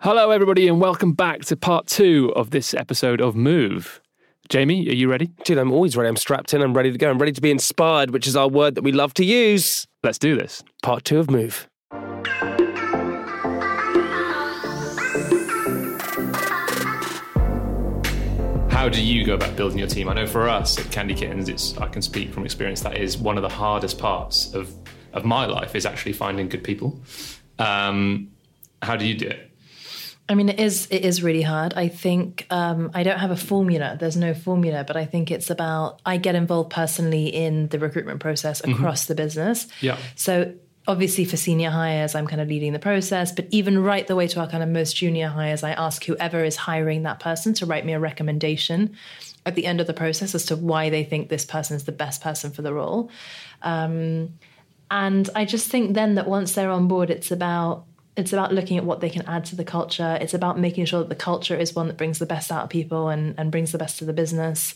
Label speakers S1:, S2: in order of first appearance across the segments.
S1: Hello, everybody, and welcome back to part two of this episode of Move. Jamie, are you ready?
S2: Dude, I'm always ready. I'm strapped in. I'm ready to go. I'm ready to be inspired, which is our word that we love to use.
S1: Let's do this.
S2: Part two of Move.
S1: How do you go about building your team? I know for us at Candy Kittens, it's I can speak from experience. That is one of the hardest parts of of my life is actually finding good people. Um, how do you do it?
S3: I mean, it is it is really hard. I think um, I don't have a formula. There's no formula, but I think it's about I get involved personally in the recruitment process across the business.
S1: Yeah.
S3: So obviously for senior hires, I'm kind of leading the process, but even right the way to our kind of most junior hires, I ask whoever is hiring that person to write me a recommendation at the end of the process as to why they think this person is the best person for the role. Um, and I just think then that once they're on board, it's about it's about looking at what they can add to the culture. It's about making sure that the culture is one that brings the best out of people and, and brings the best to the business.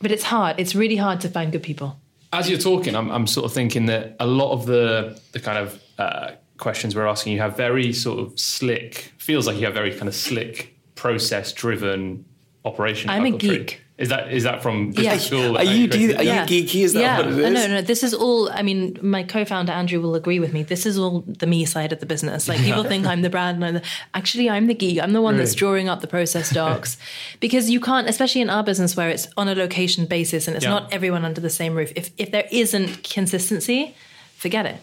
S3: But it's hard. It's really hard to find good people.
S1: As you're talking, I'm, I'm sort of thinking that a lot of the the kind of uh, questions we're asking you have very sort of slick. Feels like you have very kind of slick, process driven operation.
S3: I'm a geek.
S1: Is that is that from business
S3: Yeah.
S1: school?
S2: Are you, do you, are
S3: Yeah.
S2: you geeky? Is that
S3: yeah.
S2: what it is?
S3: No, no, this is all. I mean, my co-founder Andrew will agree with me. This is all the me side of the business. Like people think I'm the brand, and I'm the, actually I'm the geek. I'm the one that's drawing up the process docs, because you can't, especially in our business where it's on a location basis and it's
S1: Yeah.
S3: not everyone under the same roof. If if there isn't consistency, forget it.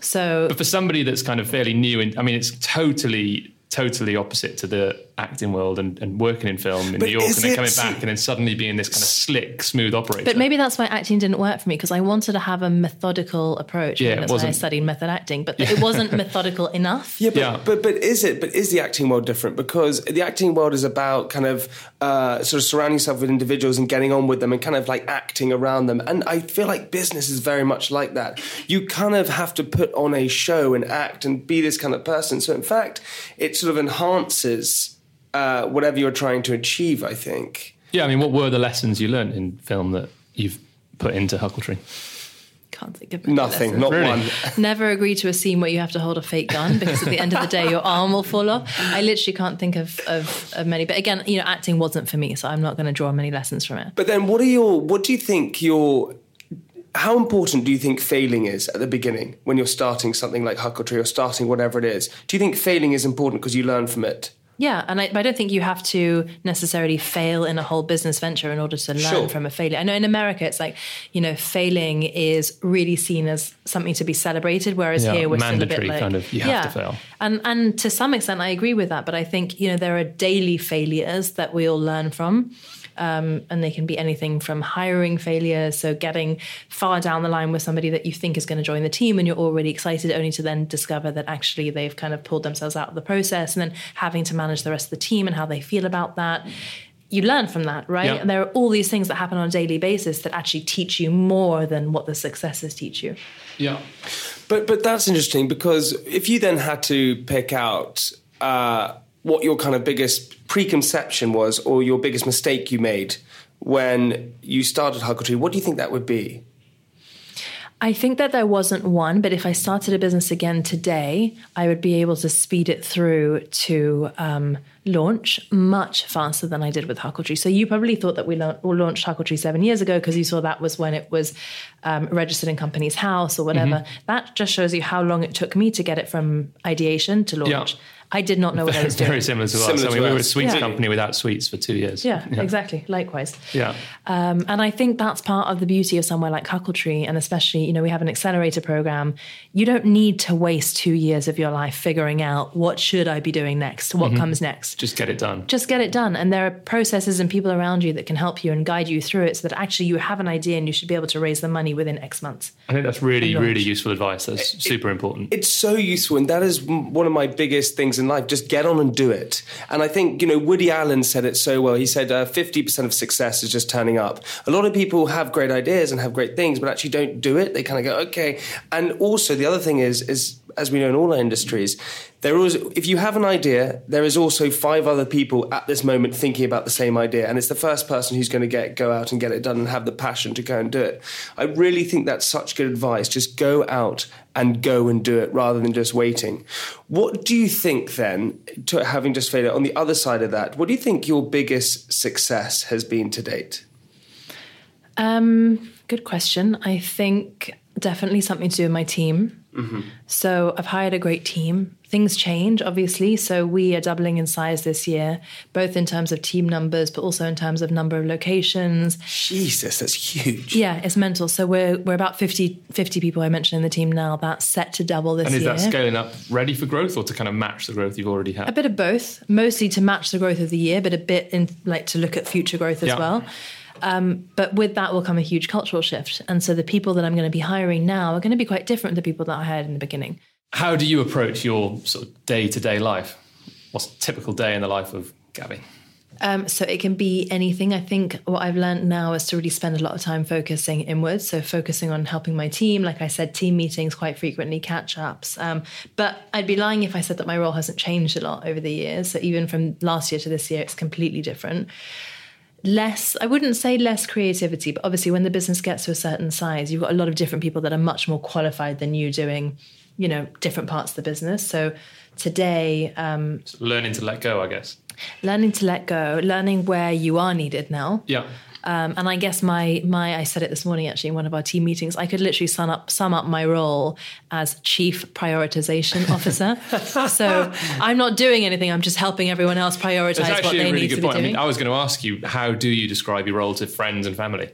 S3: So
S1: But for somebody that's kind of fairly new, and I mean, it's totally, totally opposite to the acting world and, and working in film in
S2: But
S1: New York, and then
S2: it-
S1: coming back and then suddenly being this kind of slick, smooth operator.
S3: But maybe that's why acting didn't work for me because I wanted to have a methodical approach.
S1: Yeah,
S3: and
S1: it
S3: that's why I studied method acting, but it wasn't methodical enough.
S2: Yeah, but,
S1: Yeah.
S2: but but is it? But is the acting world different? Because the acting world is about kind of uh, sort of surrounding yourself with individuals and getting on with them and kind of like acting around them. And I feel like business is very much like that. You kind of have to put on a show and act and be this kind of person. So in fact, it sort of enhances uh, whatever you're trying to achieve. I think.
S1: yeah, I mean, what were the lessons you learned in film that you've put into Huckletree?
S3: Can't think of any
S2: Nothing,
S3: lessons.
S2: not
S1: Really?
S2: one.
S3: Never agree to a scene where you have to hold a fake gun because at the end of the day your arm will fall off. I literally can't think of, of, of many. But again, you know, acting wasn't for me, so I'm not going to draw many lessons from it.
S2: But then, what are your? What do you think your? How important do you think failing is at the beginning when you're starting something like Huckletree or starting whatever it is? Do you think failing is important because you learn from it?
S3: Yeah, and I, I don't think you have to necessarily fail in a whole business venture in order to learn
S2: Sure.
S3: from a failure. I know in America it's like, you know, failing is really seen as something to be celebrated, whereas
S1: Yeah,
S3: here we're still a
S1: mandatory
S3: bit like,
S1: kind of, you have to fail.
S3: And and to some extent I agree with that, but I think you know there are daily failures that we all learn from. Um, and they can be anything from hiring failures, so getting far down the line with somebody that you think is going to join the team and you're already excited, only to then discover that actually they've kind of pulled themselves out of the process, and then having to manage the rest of the team and how they feel about that. You learn from that, right?
S1: Yeah.
S3: And there are all these things that happen on a daily basis that actually teach you more than what the successes teach you.
S1: Yeah.
S2: But but that's interesting because if you then had to pick out uh, what your kind of biggest preconception was or your biggest mistake you made when you started Huckletree, what do you think that would be?
S3: I think that there wasn't one, but if I started a business again today, I would be able to speed it through to um, launch much faster than I did with Huckletree. So you probably thought that we lau- launched Huckletree seven years ago because you saw that was when it was um, registered in Companies House or whatever. That just shows you how long it took me to get it from ideation to launch.
S1: Yeah.
S3: I did not know what I was doing.
S1: Very similar to us.
S2: Similar
S1: I mean,
S2: to
S1: we were a
S2: us.
S1: sweets
S3: Yeah.
S1: company without sweets for two years.
S3: Yeah, exactly. Likewise.
S1: Yeah.
S3: Um, and I think that's part of the beauty of somewhere like Huckletree, and especially, you know, we have an accelerator program. You don't need to waste two years of your life figuring out what should I be doing next, what comes next.
S1: Just get it done.
S3: just get it done. And there are processes and people around you that can help you and guide you through it so that actually you have an idea and you should be able to raise the money within X months.
S1: I think that's really, really useful advice. That's super important.
S2: It's so useful, and that is one of my biggest things in life. Just get on and do it. And I think you know Woody Allen said it so well. He said uh, fifty percent of success is just turning up. A lot of people have great ideas and have great things, but actually don't do it. They kind of go okay. And also the other thing is is as we know in all our industries, there is if you have an idea, there is also five other people at this moment thinking about the same idea, and it's the first person who's going to get go out and get it done and have the passion to go and do it. I really think that's such good advice. Just go out and go and do it rather than just waiting. What do you think then, to having just failed on the other side of that, what do you think your biggest success has been to date?
S3: Um, good question. I think definitely something to do with my team. Mm-hmm. So I've hired a great team. Things change, obviously. So we are doubling in size this year, both in terms of team numbers, but also in terms of number of locations.
S2: Jesus, that's huge.
S3: Yeah, it's mental. So we're we're about 50, 50 people I mentioned in the team now. That's set to double this
S1: And is
S3: year.
S1: that scaling up ready for growth or to kind of match the growth you've already had?
S3: A bit of both, mostly to match the growth of the year, but a bit in like to look at future growth as
S1: Yeah.
S3: well. Um, but with that will come a huge cultural shift, and so the people that I'm going to be hiring now are going to be quite different to the people that I hired in the beginning.
S1: How do you approach your sort of day to day life? What's a typical day in the life of Gabby?
S3: Um, so it can be anything. I think what I've learned now is to really spend a lot of time focusing inwards. So focusing on helping my team, like I said, team meetings quite frequently, catch ups. Um, but I'd be lying if I said that my role hasn't changed a lot over the years. So even from last year to this year, it's completely different. Less, I wouldn't say less creativity, but obviously when the business gets to a certain size, you've got a lot of different people that are much more qualified than you doing, you know, different parts of the business. So today, um,
S1: Learning to let go, I guess.
S3: learning to let go, learning where you are needed now.
S1: Yeah.
S3: Um, and I guess my my I said it this morning actually in one of our team meetings. I could literally sum up sum up my role as chief prioritization officer. so I'm not doing anything. I'm just helping everyone else prioritize
S1: That's
S3: what they
S1: a really
S3: need
S1: good
S3: to be
S1: point. I mean, I was going to ask you, how do you describe your role to friends and family?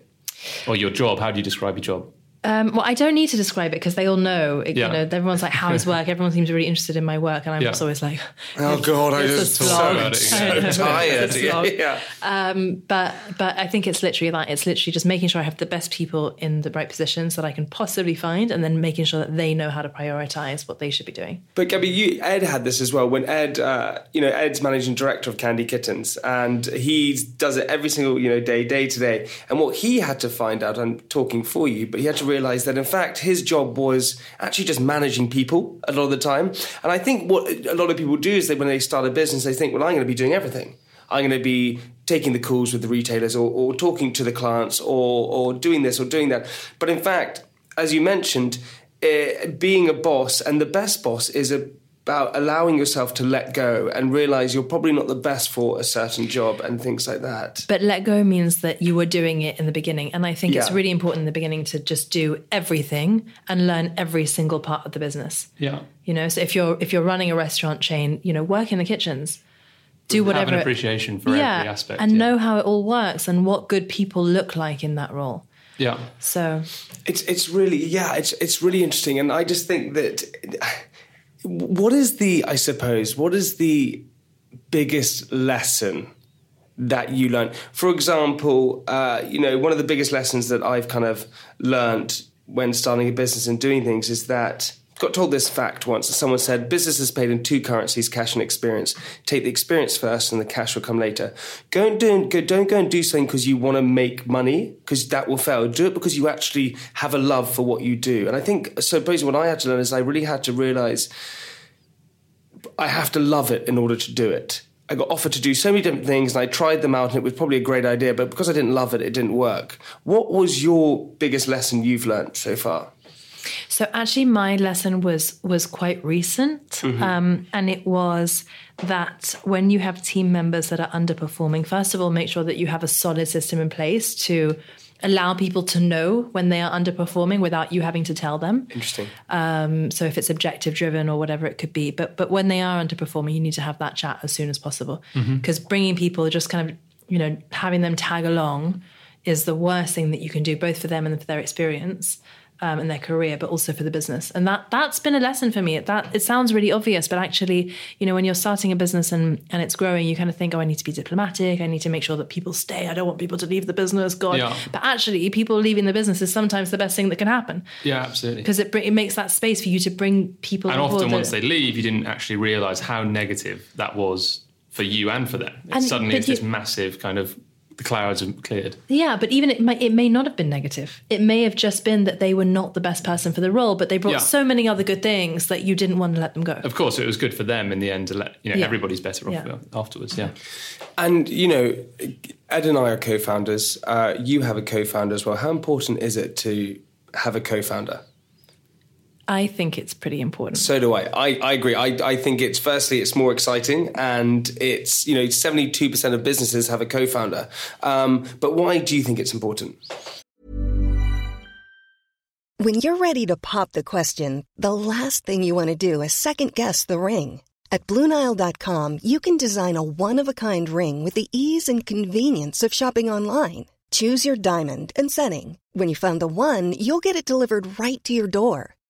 S1: Or your job? How do you describe your job?
S3: Um, well, I don't need to describe it because they all know. It,
S1: Yeah.
S3: You know, everyone's like, "How is work?" Everyone seems really interested in my work, and I'm
S1: Yeah.
S3: just always like,
S2: Oh God, I
S3: It's
S2: just
S3: slog.
S1: Talk about it.
S3: I know.
S2: so tired. Yeah,
S3: slog.
S2: yeah.
S3: but but I think it's literally that. It's literally just making sure I have the best people in the right positions that I can possibly find, and then making sure that they know how to prioritize what they should be doing.
S2: But Gabby, you, Ed had this as well. When Ed, uh, you know, Ed's managing director of Candy Kittens, and he does it every single you know day, day to day. And what he had to find out, I'm talking for you, but he had to realize that in fact his job was actually just managing people a lot of the time. And I think what a lot of people do is that when they start a business, they think, well, I'm going to be doing everything. I'm going to be taking the calls with the retailers or, or talking to the clients or, or doing this or doing that. But in fact, as you mentioned, uh, being a boss and the best boss is about allowing yourself to let go and realize you're probably not the best for a certain job and things like that.
S3: But let go means that you were doing it in the beginning, and I think it's really important in the beginning to just do everything and learn every single part of the business.
S1: Yeah.
S3: You know, so if you're if you're running a restaurant chain, you know, work in the kitchens, do whatever.
S1: Have an appreciation for
S3: yeah,
S1: every aspect.
S3: and
S1: yeah.
S3: know how it all works and what good people look like in that role.
S1: Yeah.
S3: So
S2: It's it's really yeah it's it's really interesting and I just think that what is the I suppose what is the biggest lesson that you learned? For example uh, you know one of the biggest lessons that I've kind of learned when starting a business and doing things is that got told this fact once that someone said business is paid in two currencies cash and experience. Take the experience first and the cash will come later. Go and do go, don't go and do something because you want to make money because that will fail. Do it because you actually have a love for what you do. And i think so basically what i had to learn is i really had to realize i have to love it in order to do it. I got offered to do so many different things and I tried them out and it was probably a great idea, but because I didn't love it, it didn't work. What was your biggest lesson you've learned so far?
S3: So actually, my lesson was was quite recent, um, and it was that when you have team members that are underperforming, first of all, make sure that you have a solid system in place to allow people to know when they are underperforming without you having to tell them.
S2: Interesting.
S3: Um, so if it's objective driven or whatever it could be, but but when they are underperforming, you need to have that chat as soon as possible because bringing people just kind of you know having them tag along is the worst thing that you can do, both for them and for their experience. Um, in their career, but also for the business. And that that's been a lesson for me. That it sounds really obvious, but actually, you know, when you're starting a business and and it's growing, you kind of think, oh, I need to be diplomatic. I need to make sure that people stay. I don't want people to leave the business. God,
S1: Yeah.
S3: but actually, people leaving the business is sometimes the best thing that can happen
S1: Yeah, absolutely.
S3: because it br- it makes that space for you to bring people.
S1: And often
S3: that-
S1: once they leave, you didn't actually realise how negative that was for you and for them.
S3: And-
S1: Suddenly, it's this massive kind of the clouds have cleared.
S3: Yeah, but even it might it may not have been negative. It may have just been that they were not the best person for the role, but they brought
S1: Yeah.
S3: so many other good things that you didn't want to let them go.
S1: Of course, it was good for them in the end to let you know
S3: Yeah.
S1: everybody's better off
S3: Yeah.
S1: afterwards. Yeah.
S2: And you know, Ed and I are co-founders. Uh, you have a co-founder as well. How important is it to have a co-founder?
S3: I think it's pretty important.
S2: So do I. I, I agree. I, I think it's firstly it's more exciting, and it's you know seventy two percent of businesses have a co-founder. Um, but why do you think it's important?
S4: When you're ready to pop the question, the last thing you want to do is second guess the ring. At Bluenile.com, you can design a one of a kind ring with the ease and convenience of shopping online. Choose your diamond and setting. When you find the one, you'll get it delivered right to your door.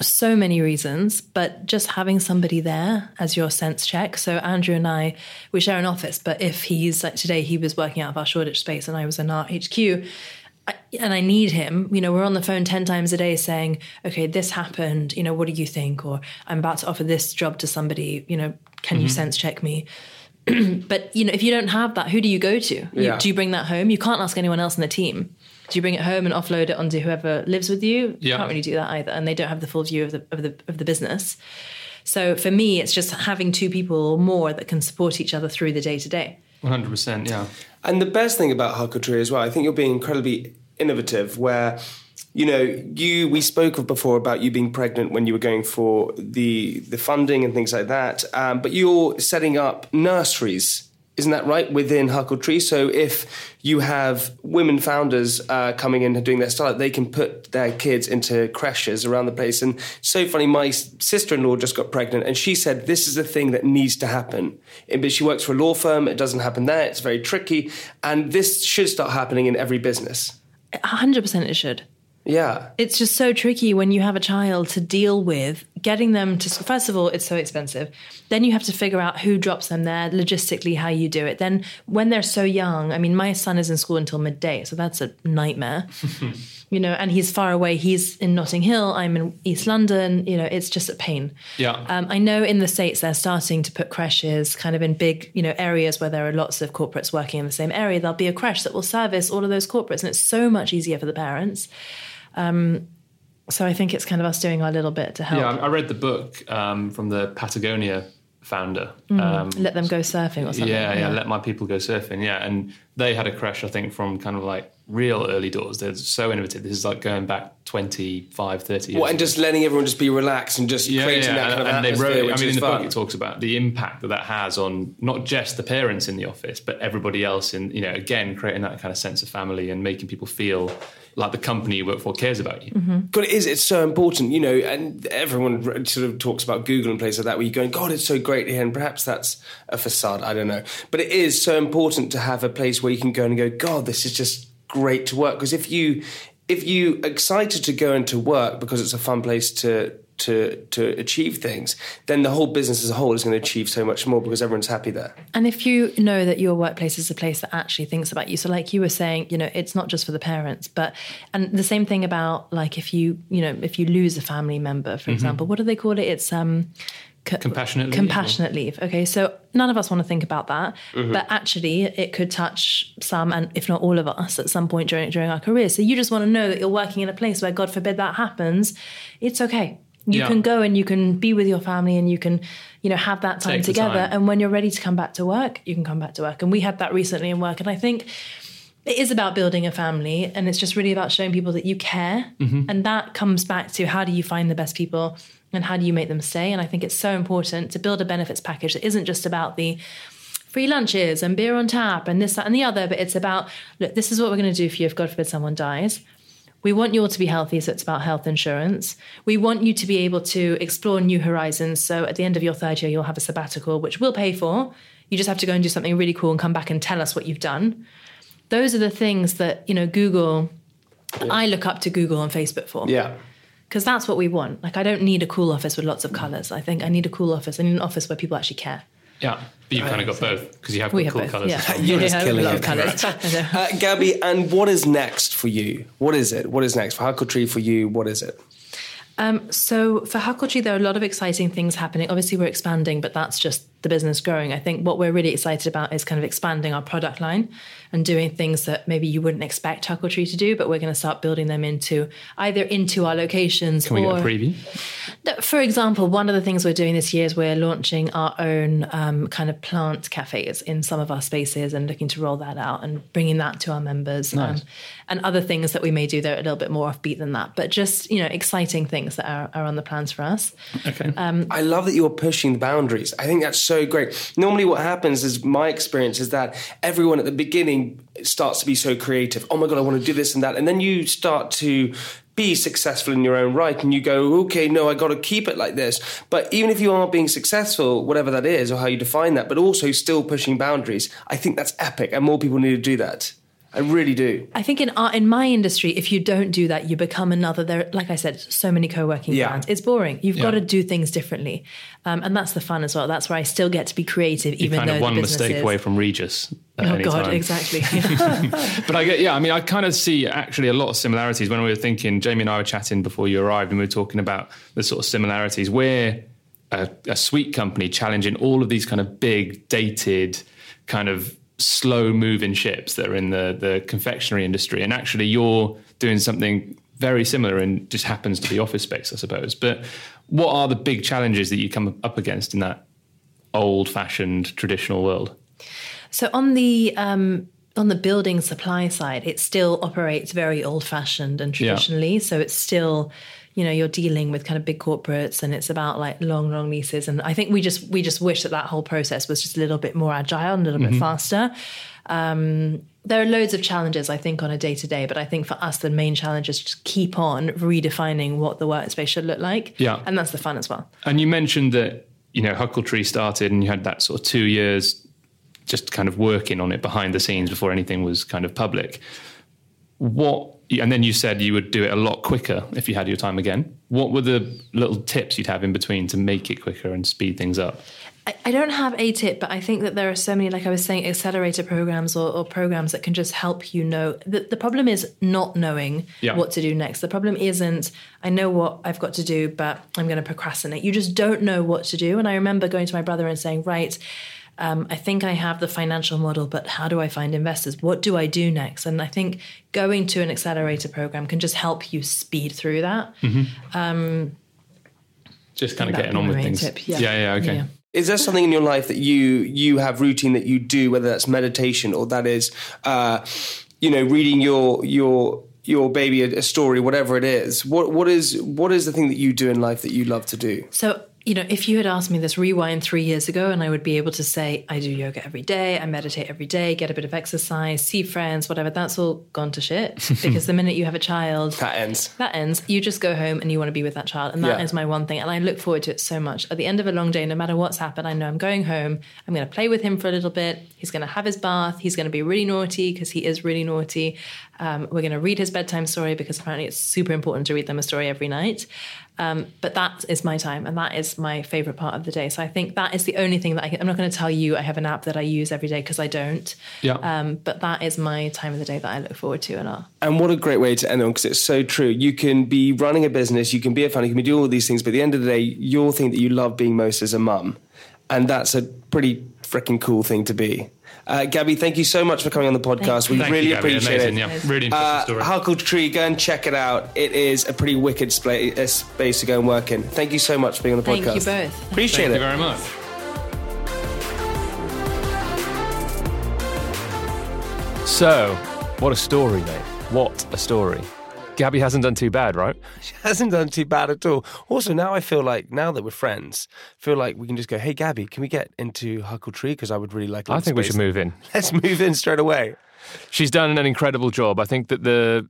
S3: So many reasons, but just having somebody there as your sense check. So Andrew and I, we share an office, but if he's like today, he was working out of our Shoreditch space and I was in our HQ. I, and I need him. You know, we're on the phone 10 times a day saying, okay, this happened. You know, what do you think? Or I'm about to offer this job to somebody. You know, can you mm-hmm. sense check me? but, you know, if you don't have that, who do you go to? You,
S2: Yeah.
S3: Do you bring that home? You can't ask anyone else in the team. Do you bring it home and offload it onto whoever lives with you? You
S1: Yeah.
S3: can't really do that either. And they don't have the full view of the, of the, of the business. So for me, it's just having two people or more that can support each other through the day to day.
S1: One hundred percent. Yeah.
S2: And the best thing about Huckletree as well, I think you're being incredibly innovative. Where, you know, you we spoke of before about you being pregnant when you were going for the the funding and things like that. Um, but you're setting up nurseries. Isn't that right within Huckle Tree? So if you have women founders uh, coming in and doing their startup, they can put their kids into creches around the place. And so funny, my sister-in-law just got pregnant, and she said this is a thing that needs to happen. But she works for a law firm; it doesn't happen there. It's very tricky, and this should start happening in every business.
S3: 100% it should.
S2: Yeah,
S3: It's just so tricky when you have a child to deal with getting them to first of all it's so expensive. Then you have to figure out who drops them there logistically how you do it. Then when they're so young i mean my son is in school until midday so that's a nightmare. You know and he's far away. He's in notting hill. I'm in east london. You know it's just a pain.
S1: Yeah.
S3: um, I know in the States they're starting to put creches kind of in big, you know, areas where there are lots of corporates working in the same area. There'll be a creche that will service all of those corporates, and it's so much easier for the parents. Um, so I think it's kind of us doing our little bit to help.
S1: Yeah. I read the book um, from the Patagonia founder. Um,
S3: Let them go surfing or something.
S1: yeah, yeah, let my people go surfing. Yeah, and they had a creche, I think, from kind of like real early doors. They're so innovative. This is like going back 25, 30 years.
S2: well, and just letting everyone just be relaxed and just
S1: yeah,
S2: creating
S1: yeah.
S2: that kind
S1: and,
S2: of
S1: and they
S2: atmosphere,
S1: wrote. I
S2: which
S1: mean,
S2: is
S1: in the
S2: fun.
S1: book, it talks about the impact that that has on not just the parents in the office, but everybody else. In you know, again, creating that kind of sense of family and making people feel like the company you work for cares about you. Mm-hmm.
S2: God, it is. It's so important, you know. And everyone sort of talks about Google and places like that, where you're going, God, it's so great here. And perhaps that's a facade. I don't know, but it is so important to have a place where you can go and go, God, this is just great to work. Because if you if you excited to go into work because it's a fun place to to to achieve things, then the whole business as a whole is going to achieve so much more because everyone's happy there.
S3: And if you know that your workplace is a place that actually thinks about you, so like you were saying, you know, it's not just for the parents, but and the same thing about like if you you know if you lose a family member, for example, what do they call it? It's um
S1: Compassionate leave,
S3: compassionate leave. Okay, so none of us want to think about that, but actually, it could touch some, and if not all of us, at some point during during our career. So you just want to know that you're working in a place where, God forbid, that happens. It's okay. You
S1: Yeah.
S3: can go and you can be with your family, and you can, you know, have that time
S1: Take
S3: together.
S1: time.
S3: And when you're ready to come back to work, you can come back to work. And we had that recently in work, and I think it is about building a family and it's just really about showing people that you care
S1: Mm-hmm.
S3: and that comes back to how do you find the best people and how do you make them stay and i think it's so important to build a benefits package that isn't just about the free lunches and beer on tap and this that and the other but it's about look this is what we're going to do for you if god forbid someone dies we want you all to be healthy, so it's about health insurance. We want you to be able to explore new horizons. So at the end of your third year, you'll have a sabbatical, which we'll pay for. You just have to go and do something really cool and come back and tell us what you've done those are the things that you know google i look up to google and facebook for
S2: Yeah.
S3: Because that's what we want like i don't need a cool office with lots of colors i think i need a cool office i need an office where people actually care
S1: Yeah, but you've kind of got both because you have
S3: we have
S1: cool
S3: both
S1: colours.
S3: yeah,
S1: well.
S2: You're just killing
S3: a
S2: it.
S3: colors I.
S2: Uh, Gabby, and what is next for you? What is it? What is next for Huckle Tree for you? What is it?
S3: Um, so for Huckletree, there are a lot of exciting things happening. Obviously, we're expanding, but that's just the business growing. I think what we're really excited about is kind of expanding our product line and doing things that maybe you wouldn't expect Huckletree to do, but we're going to start building them into either into our locations
S1: Can we
S3: or
S1: get a preview?
S3: For example, one of the things we're doing this year is we're launching our own um, kind of plant cafes in some of our spaces and looking to roll that out and bringing that to our members.
S1: Nice.
S3: Um, and other things that we may do that are a little bit more offbeat than that, but just you know exciting things that are, are on the plans for us.
S1: Okay.
S2: I love that you're pushing the boundaries. I think that's so great. Normally, what happens is my experience is that everyone at the beginning starts to be so creative. Oh my God, I want to do this and that. And then you start to be successful in your own right and you go, okay, no, I got to keep it like this. But even if you are being successful, whatever that is or how you define that, but also still pushing boundaries, I think that's epic. And more people need to do that. I really do.
S3: I think in our, in my industry, if you don't do that, you become another. There, like I said, so many co-working
S2: Yeah.
S3: brands. It's boring. You've
S1: Yeah.
S3: got to do things differently, um, and that's the fun as well. That's where I still get to be creative,
S1: You're
S3: even
S1: kind
S3: though
S1: of one
S3: the business
S1: mistake
S3: is.
S1: away from Regus. At
S3: Oh
S1: any
S3: God,
S1: time.
S3: exactly.
S1: But I get, yeah, I mean, I kind of see actually a lot of similarities when we were thinking, Jamie and I were chatting before you arrived and we were talking about the sort of similarities. We're a, a sweet company challenging all of these kind of big, dated, kind of slow moving ships that are in the, the confectionery industry. And actually, you're doing something very similar and just happens to be office space, I suppose. But what are the big challenges that you come up against in that old fashioned traditional world?
S3: So on the um, on the building supply side, it still operates very old fashioned and
S1: Yeah.
S3: traditionally. So it's still, you know, you're dealing with kind of big corporates, and it's about like long, long leases. And I think we just we just wish that that whole process was just a little bit more agile and a little
S1: Mm-hmm.
S3: bit faster. Um, there are loads of challenges, I think, on a day to day, but I think for us, the main challenge is just keep on redefining what the workspace should look like.
S1: Yeah.
S3: And that's the fun as well.
S1: And you mentioned that, you know, Huckletree started and you had that sort of two years just kind of working on it behind the scenes before anything was kind of public. What, and then you said you would do it a lot quicker if you had your time again. What were the little tips you'd have in between to make it quicker and speed things up?
S3: I, I don't have a tip, but I think that there are so many, like I was saying, accelerator programs or, or programs that can just help you know. The, the problem is not knowing
S1: Yeah.
S3: what to do next. The problem isn't, I know what I've got to do, but I'm going to procrastinate. You just don't know what to do. And I remember going to my brother and saying, right, um, I think I have the financial model, but how do I find investors? What do I do next? And I think going to an accelerator program can just help you speed through that.
S1: Just kind of getting on with things.
S3: tip, yeah.
S1: yeah, yeah, okay.
S3: Yeah.
S2: Is there something in your life that you you have routine that you do, whether that's meditation or that is, uh, you know, reading your your your baby a, a story, whatever it is? What what is what is the thing that you do in life that you love to do?
S3: So, you know, if you had asked me this rewind three years ago, and I would be able to say, I do yoga every day, I meditate every day, get a bit of exercise, see friends, whatever, that's all gone to shit. because the minute you have a child,
S2: That ends.
S3: that ends. You just go home and you want to be with that child. And that is
S2: Yeah.
S3: my one thing. And I look forward to it so much. At the end of a long day, no matter what's happened, I know I'm going home. I'm going to play with him for a little bit. He's going to have his bath. He's going to be really naughty because he is really naughty. Um, we're going to read his bedtime story because apparently it's super important to read them a story every night. Um, but that is my time, and that is my favorite part of the day. So I think that is the only thing that I can, I'm not going to tell you I have an app that I use every day because I don't.
S1: Yeah.
S3: Um, but that is my time of the day that I look forward to, and I'll
S2: And what a great way to end on because it's so true. You can be running a business, you can be a fan, you can be doing all these things, but at the end of the day, your thing that you love being most is a mum. And that's a pretty freaking cool thing to be. Uh, Gabby, thank you so much for coming on the podcast. We
S1: Thank
S2: really
S1: you, Gabby.
S2: appreciate
S1: Amazing,
S2: it.
S1: yeah. Really interesting
S2: Uh,
S1: story.
S2: Huckle Tree, go and check it out. It is a pretty wicked spa- uh, space to go and work in. Thank you so much for being on the podcast.
S3: Thank you
S2: podcast.
S3: both.
S2: Appreciate it.
S1: Thank
S2: it.
S1: you very much. So, what a story, mate. What a story. Gabby hasn't done too bad, right?
S2: She hasn't done too bad at all. Also, now I feel like now that we're friends, feel like we can just go, "Hey, Gabby, can we get into Huckle Tree? Because I would really like.
S1: I think we should move in.
S2: Let's move in straight away.
S1: She's done an incredible job. I think that the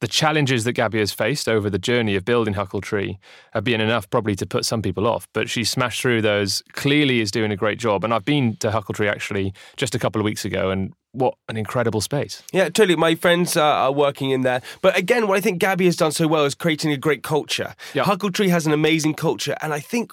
S1: the challenges that Gabby has faced over the journey of building Huckle Tree have been enough probably to put some people off. But she smashed through those. Clearly, is doing a great job. And I've been to Huckle Tree actually just a couple of weeks ago, and what an incredible space.
S2: Yeah, totally. My friends uh, are working in there. But again, what I think Gabby has done so well is creating a great culture.
S1: Yeah.
S2: Huckle Tree has an amazing culture. And I think,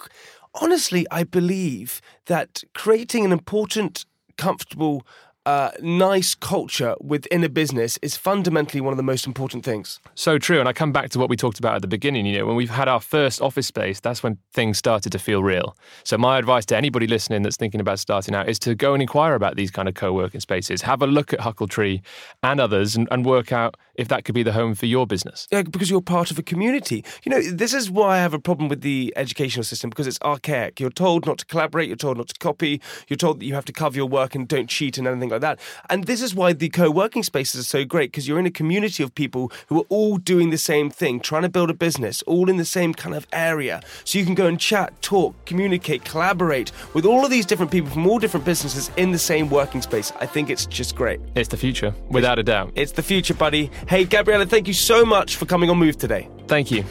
S2: honestly, I believe that creating an important, comfortable, uh, nice culture within a business is fundamentally one of the most important things.
S1: So true. And I come back to what we talked about at the beginning. You know, when we've had our first office space, that's when things started to feel real. So, my advice to anybody listening that's thinking about starting out is to go and inquire about these kind of co working spaces. Have a look at Huckle Tree and others and, and work out if that could be the home for your business.
S2: Yeah, because you're part of a community. You know, this is why I have a problem with the educational system because it's archaic. You're told not to collaborate, you're told not to copy, you're told that you have to cover your work and don't cheat and anything like that. And this is why the co working spaces are so great because you're in a community of people who are all doing the same thing, trying to build a business, all in the same kind of area. So you can go and chat, talk, communicate, collaborate with all of these different people from all different businesses in the same working space. I think it's just great.
S1: It's the future, without a doubt.
S2: It's the future, buddy. Hey, Gabriella, thank you so much for coming on Move today.
S1: Thank you.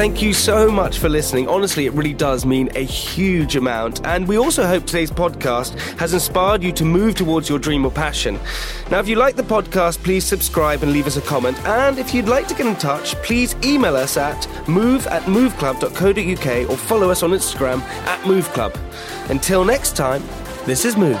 S2: Thank you so much for listening. Honestly, it really does mean a huge amount. And we also hope today's podcast has inspired you to move towards your dream or passion. Now, if you like the podcast, please subscribe and leave us a comment. And if you'd like to get in touch, please email us at move at moveclub.co.uk or follow us on Instagram at moveclub. Until next time, this is Move.